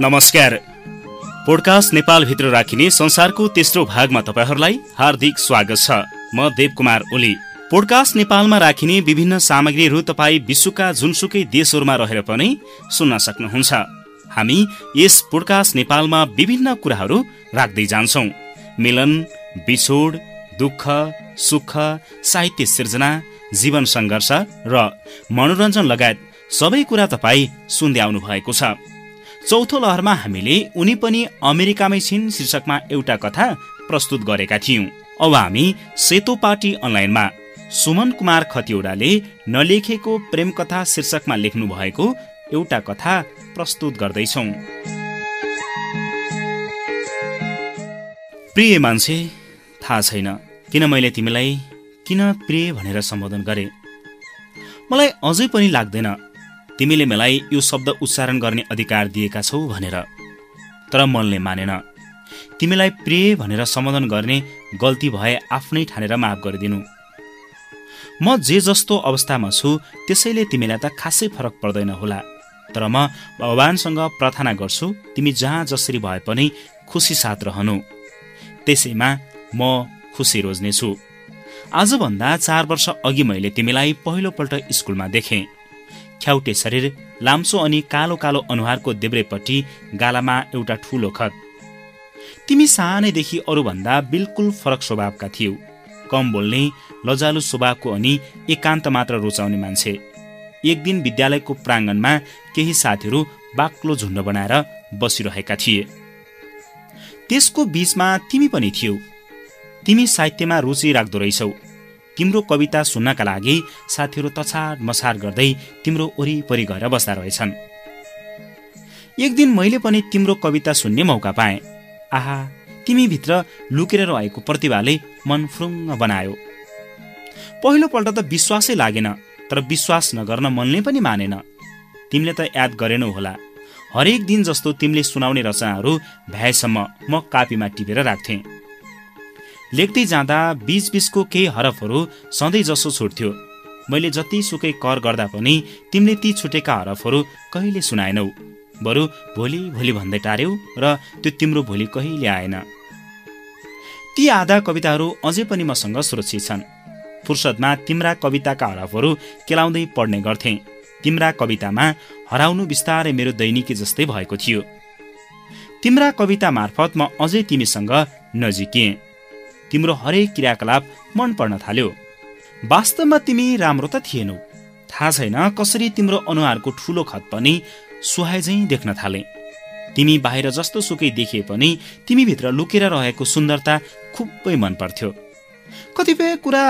नमस्कार। पोडकास्ट नेपालभित्र राखिने संसारको तेस्रो भागमा तपाईँहरूलाई हार्दिक स्वागत छ। म देव कुमार ओली। पोडकास्ट नेपालमा राखिने विभिन्न सामग्रीहरू तपाईँ विश्वका जुनसुकै देशहरूमा रहेर पनि सुन्न सक्नुहुन्छ। हामी यस पोडकास्ट नेपालमा विभिन्न कुराहरू राख्दै जान्छौँ। मिलन बिछोड दुःख सुख साहित्य सिर्जना जीवन सङ्घर्ष र मनोरञ्जन लगायत सबै कुरा तपाईँ सुन्दै आउनु भएको छ। चौथो लहरमा हामीले उनी पनि अमेरिकामै छिन् शीर्षकमा एउटा कथा प्रस्तुत गरेका थियौँ। अब हामी सेतो पार्टी अनलाइनमा सुमन कुमार खतिवडाले नलेखेको प्रेम कथा शीर्षकमा लेख्नु भएको एउटा कथा प्रस्तुत गर्दैछौ। प्रिय मान्छे थाहा छैन किन मैले तिमीलाई किन प्रिय भनेर सम्बोधन गरे? मलाई अझै पनि लाग्दैन तिमीले मलाई यो शब्द उच्चारण गर्ने अधिकार दिएका छौ भनेर। तर मनले मानेन। तिमीलाई प्रिय भनेर सम्बोधन गर्ने गल्ती भए आफ्नै ठानेर माफ गरिदिनु। म जे जस्तो अवस्थामा छु त्यसैले तिमीलाई त खासै फरक पर्दैन होला। तर म भगवान्सँग प्रार्थना गर्छु तिमी जहाँ जसरी भए पनि खुसी साथ रहनु। त्यसैमा म खुसी रोज्नेछु। आजभन्दा चार वर्ष अघि मैले तिमीलाई पहिलोपल्ट स्कुलमा देखेँ। ख्याउटे शरीर लाम्सो अनि कालो कालो अनुहारको देब्रेपट्टि गालामा एउटा ठूलो खत। तिमी सानैदेखि अरूभन्दा बिल्कुल फरक स्वभावका थियौ। कम बोल्ने लजालु स्वभावको अनि एकान्त मात्र रुचाउने मान्छे। एक दिन विद्यालयको प्राङ्गणमा केही साथीहरू बाक्लो झुन्ड बनाएर बसिरहेका थिए। त्यसको बीचमा तिमी पनि थियौ। तिमी साहित्यमा रुचि राख्दो रहेछौ। तिम्रो कविता सुन्नका लागि साथीहरू तछाड मछाड गर्दै तिम्रो वरिपरि गएर बस्दा रहेछन्। एक दिन मैले पनि तिम्रो कविता सुन्ने मौका पाएँ। आहा तिमीभित्र लुकेर रहेको प्रतिभाले मन फुरुङ्ग बनायो। पहिलोपल्ट त विश्वासै लागेन तर विश्वास नगर्न मनले पनि मानेन। तिमीले त याद गरेनौ होला। हरेक दिन जस्तो तिमीले सुनाउने रचनाहरू भ्याएसम्म म कापीमा टिपेर राख्थेँ। लेख्दै जाँदा बिच बिचको केही हरफहरू सधैँ जसो छुट्थ्यो। मैले जति सुकै कर गर्दा पनि तिमीले ती छुटेका हरफहरू कहिले सुनाएनौ? बरु भोलि भोलि भन्दै टार्यौ र त्यो तिम्रो भोलि कहिले आएन? ती आधा कविताहरू अझै पनि मसँग सुरक्षित छन्। फुर्सदमा तिम्रा कविताका हरफहरू केलाउँदै पढ्ने गर्थे। तिम्रा कवितामा हराउनु बिस्तारै मेरो दैनिकी जस्तै भएको थियो। तिम्रा कविता मार्फत म अझै तिमीसँग नजिकिएँ। तिम्रो हरेक क्रियाकलाप मन पर्न थाल्यो। वास्तवमा तिमी राम्रो त थिएनौ। थाहा छैन कसरी तिम्रो अनुहारको ठुलो खत पनि सुहाइ देख्न थाले। तिमी बाहिर जस्तो सुकै देखिए पनि तिमीभित्र लुकेर रहेको सुन्दरता खुबै मन पर्थ्यो। कतिपय कुरा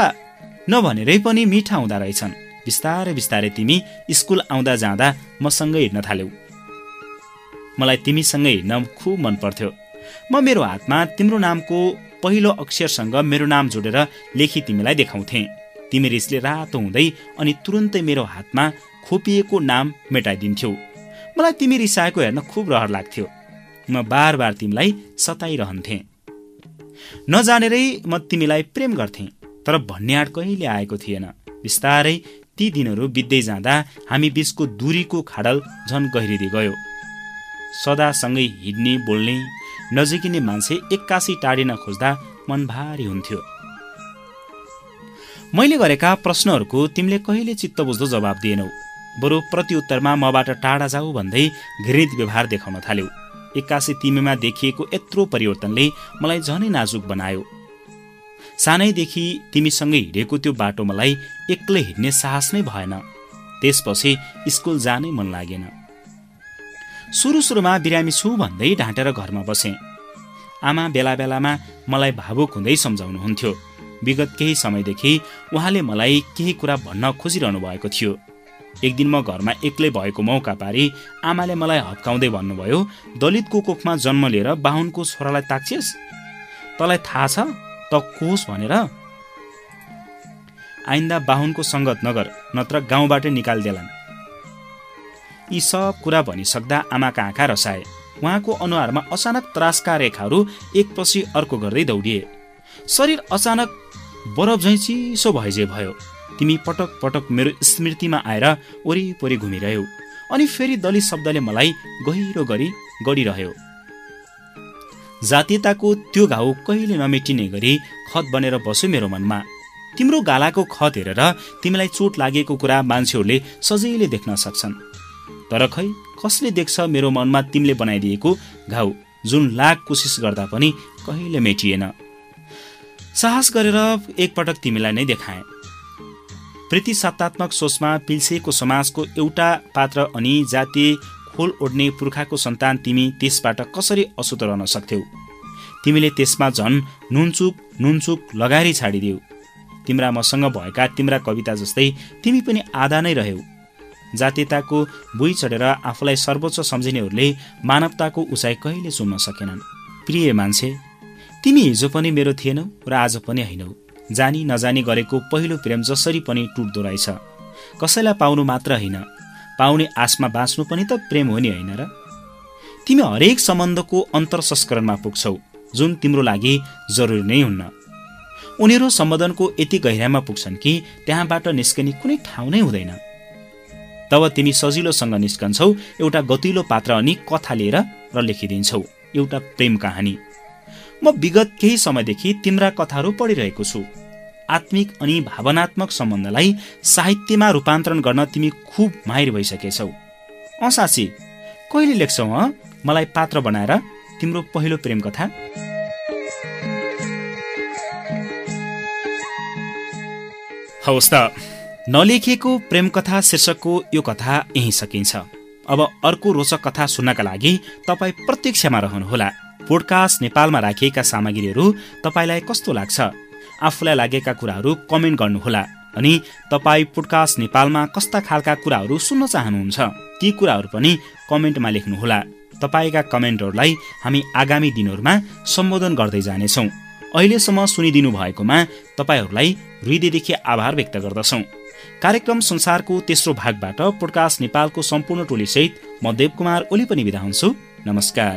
नभनेरै पनि मिठा हुँदा रहेछन्। बिस्तारै बिस्तारै तिमी स्कुल आउँदा जाँदा मसँगै हिँड्न थाल्यौ। मलाई तिमीसँगै हिँड्न खुब मन पर्थ्यो। म मेरो हातमा तिम्रो नामको पहिलो अक्षरसँग मेरो नाम जोडेर लेखी तिमीलाई देखाउँथे। तिमी रिसले रातो हुँदै अनि तुरुन्तै मेरो हातमा खोपिएको नाम मेटाइदिन्थ्यौ। मलाई तिमी रिसाएको हेर्न खुब रहर लाग्थ्यो। म बार बार तिमीलाई सताइरहन्थे। नजानेरै म तिमीलाई प्रेम गर्थे तर भन्ने आँट कहिले आएको थिएन। बिस्तारै ती दिनहरू बित्दै जाँदा हामी बिचको दूरीको खाडल झन गहिरिँदै गयो। सदासँगै हिँड्ने बोल्ने नजिकिने मान्छे एक्कासी टाढिन खोज्दा मन भारी हुन्थ्यो। मैले गरेका प्रश्नहरूको तिमीले कहिले चित्त बुझ्दो जवाब दिएनौ। बरु प्रत्युत्तरमा मबाट टाढा जाऊ भन्दै घृणित व्यवहार देखाउन थाल्यौ। एक्कासी तिमीमा देखिएको यत्रो परिवर्तनले मलाई झनै नाजुक बनायो। सानैदेखि तिमीसँगै हिँडेको त्यो बाटो मलाई एक्लै हिँड्ने साहस नै भएन। त्यसपछि स्कुल जानै मन लागेन। सुरु सुरुमा बिरामी छु भन्दै ढाँटेर घरमा बसेँ। आमा बेला बेलामा मलाई भावुक हुँदै सम्झाउनुहुन्थ्यो। विगत केही समयदेखि उहाँले मलाई केही कुरा भन्न खोजिरहनु भएको थियो। एक दिन म घरमा एक्लै भएको मौका पारी आमाले मलाई हप्काउँदै भन्नुभयो दलितको कोखमा जन्म लिएर बाहुनको छोरालाई ताक्छेस्? तँलाई थाहा छ? त कोस भनेर? आइन्दा बाहुनको सङ्गत नगर नत्र गाउँबाटै निकालिदेलान्। यी सब कुरा भनिसक्दा आमाका आँखा रसाए। उहाँको अनुहारमा अचानक त्रासका रेखाहरू एकपछि अर्को गर्दै दौडिए। शरीर अचानक बरफ झैँ चिसो भएजे भयो। तिमी पटक पटक मेरो स्मृतिमा आएर वरिपरि घुमिरह्यौ अनि फेरि दलित शब्दले मलाई गहिरो गरी गडिरह्यो जातीयताको त्यो घाउ कहिले नमेटिने गरी खत बनेर बस्यो मेरो मनमा। तिम्रो गालाको खत हेरेर तिमीलाई चोट लागेको कुरा मान्छेहरूले सजिलै देख्न सक्छन्। तर खै कसले देख्छ मेरो मनमा तिमीले बनाइदिएको घाउ जुन लाख कोसिस गर्दा पनि कहिले मेटिएन? साहस गरेर एकपटक तिमीलाई नै देखाएँ। प्रतिसत्तात्मक सोचमा पिल्सिएको समाजको एउटा पात्र अनि जातीय खोल ओढ्ने पुर्खाको सन्तान तिमी त्यसबाट कसरी अशुद्ध रहन सक्थ्यौ? तिमीले त्यसमा झन् नुनचुक नुनचुक लगाएरै छाडिदेऊ तिम्रा मसँग भएका तिम्रा कविता जस्तै तिमी पनि आधा नै रह्यौ। जातीयताको बुई चढेर आफूलाई सर्वोच्च सम्झिनेहरूले मानवताको उचाइ कहिले चुम्न सकेनन्? प्रिय मान्छे तिमी हिजो पनि मेरो थिएनौ र आज पनि होइनौ जानी नजानी गरेको पहिलो प्रेम जसरी पनि टुट्दो रहेछ। कसैलाई पाउनु मात्र होइन पाउने आशमा बाँच्नु पनि त प्रेम हो नि होइन र? तिमी हरेक सम्बन्धको अन्तर संस्करणमा पुग्छौ जुन तिम्रो लागि जरुरी नै हुन्न। उनीहरू सम्बोधनको यति गहिरामा पुग्छन् कि त्यहाँबाट निस्कने कुनै ठाउँ नै हुँदैन। तब तिमी सजिलोसँग निस्कन्छौ एउटा गतिलो पात्र अनि कथा लिएर र लेखिदिन्छौ। एउटा प्रेम कहानी। म विगत केही समयदेखि तिम्रा कथाहरू पढिरहेको छु। आत्मिक अनि भावनात्मक सम्बन्धलाई साहित्यमा रूपान्तरण गर्न तिमी खुब माहिर भइसकेछौ। अँ साँची कहिले लेख्छौ अँ? मलाई पात्र बनाएर तिम्रो पहिलो प्रेम कथा। हवस् त। नलेखिएको प्रेम कथा शीर्षकको यो कथा यही सकिन्छ। अब अर्को रोचक कथा सुन्नका लागि तपाईँ प्रत्यक्षमा रहनुहोला। पोडकास्ट नेपालमा राखिएका सामग्रीहरू तपाईँलाई कस्तो लाग्छ? आफूलाई लागेका कुराहरू कमेन्ट गर्नुहोला। अनि तपाईँ पोडकास्ट नेपालमा कस्ता खालका कुराहरू सुन्न चाहनुहुन्छ? ती कुराहरू पनि कमेन्टमा लेख्नुहोला। तपाईँका कमेन्टहरूलाई हामी आगामी दिनहरूमा सम्बोधन गर्दै जानेछौँ। अहिलेसम्म सुनिदिनु भएकोमा तपाईँहरूलाई हृदयदेखि आभार व्यक्त गर्दछौँ। कार्यक्रम संसारको तेस्रो भागबाट पोडकास्ट नेपालको सम्पूर्ण टोलीसहित म देवकुमार ओली पनि बिदा हुन्छु। नमस्कार।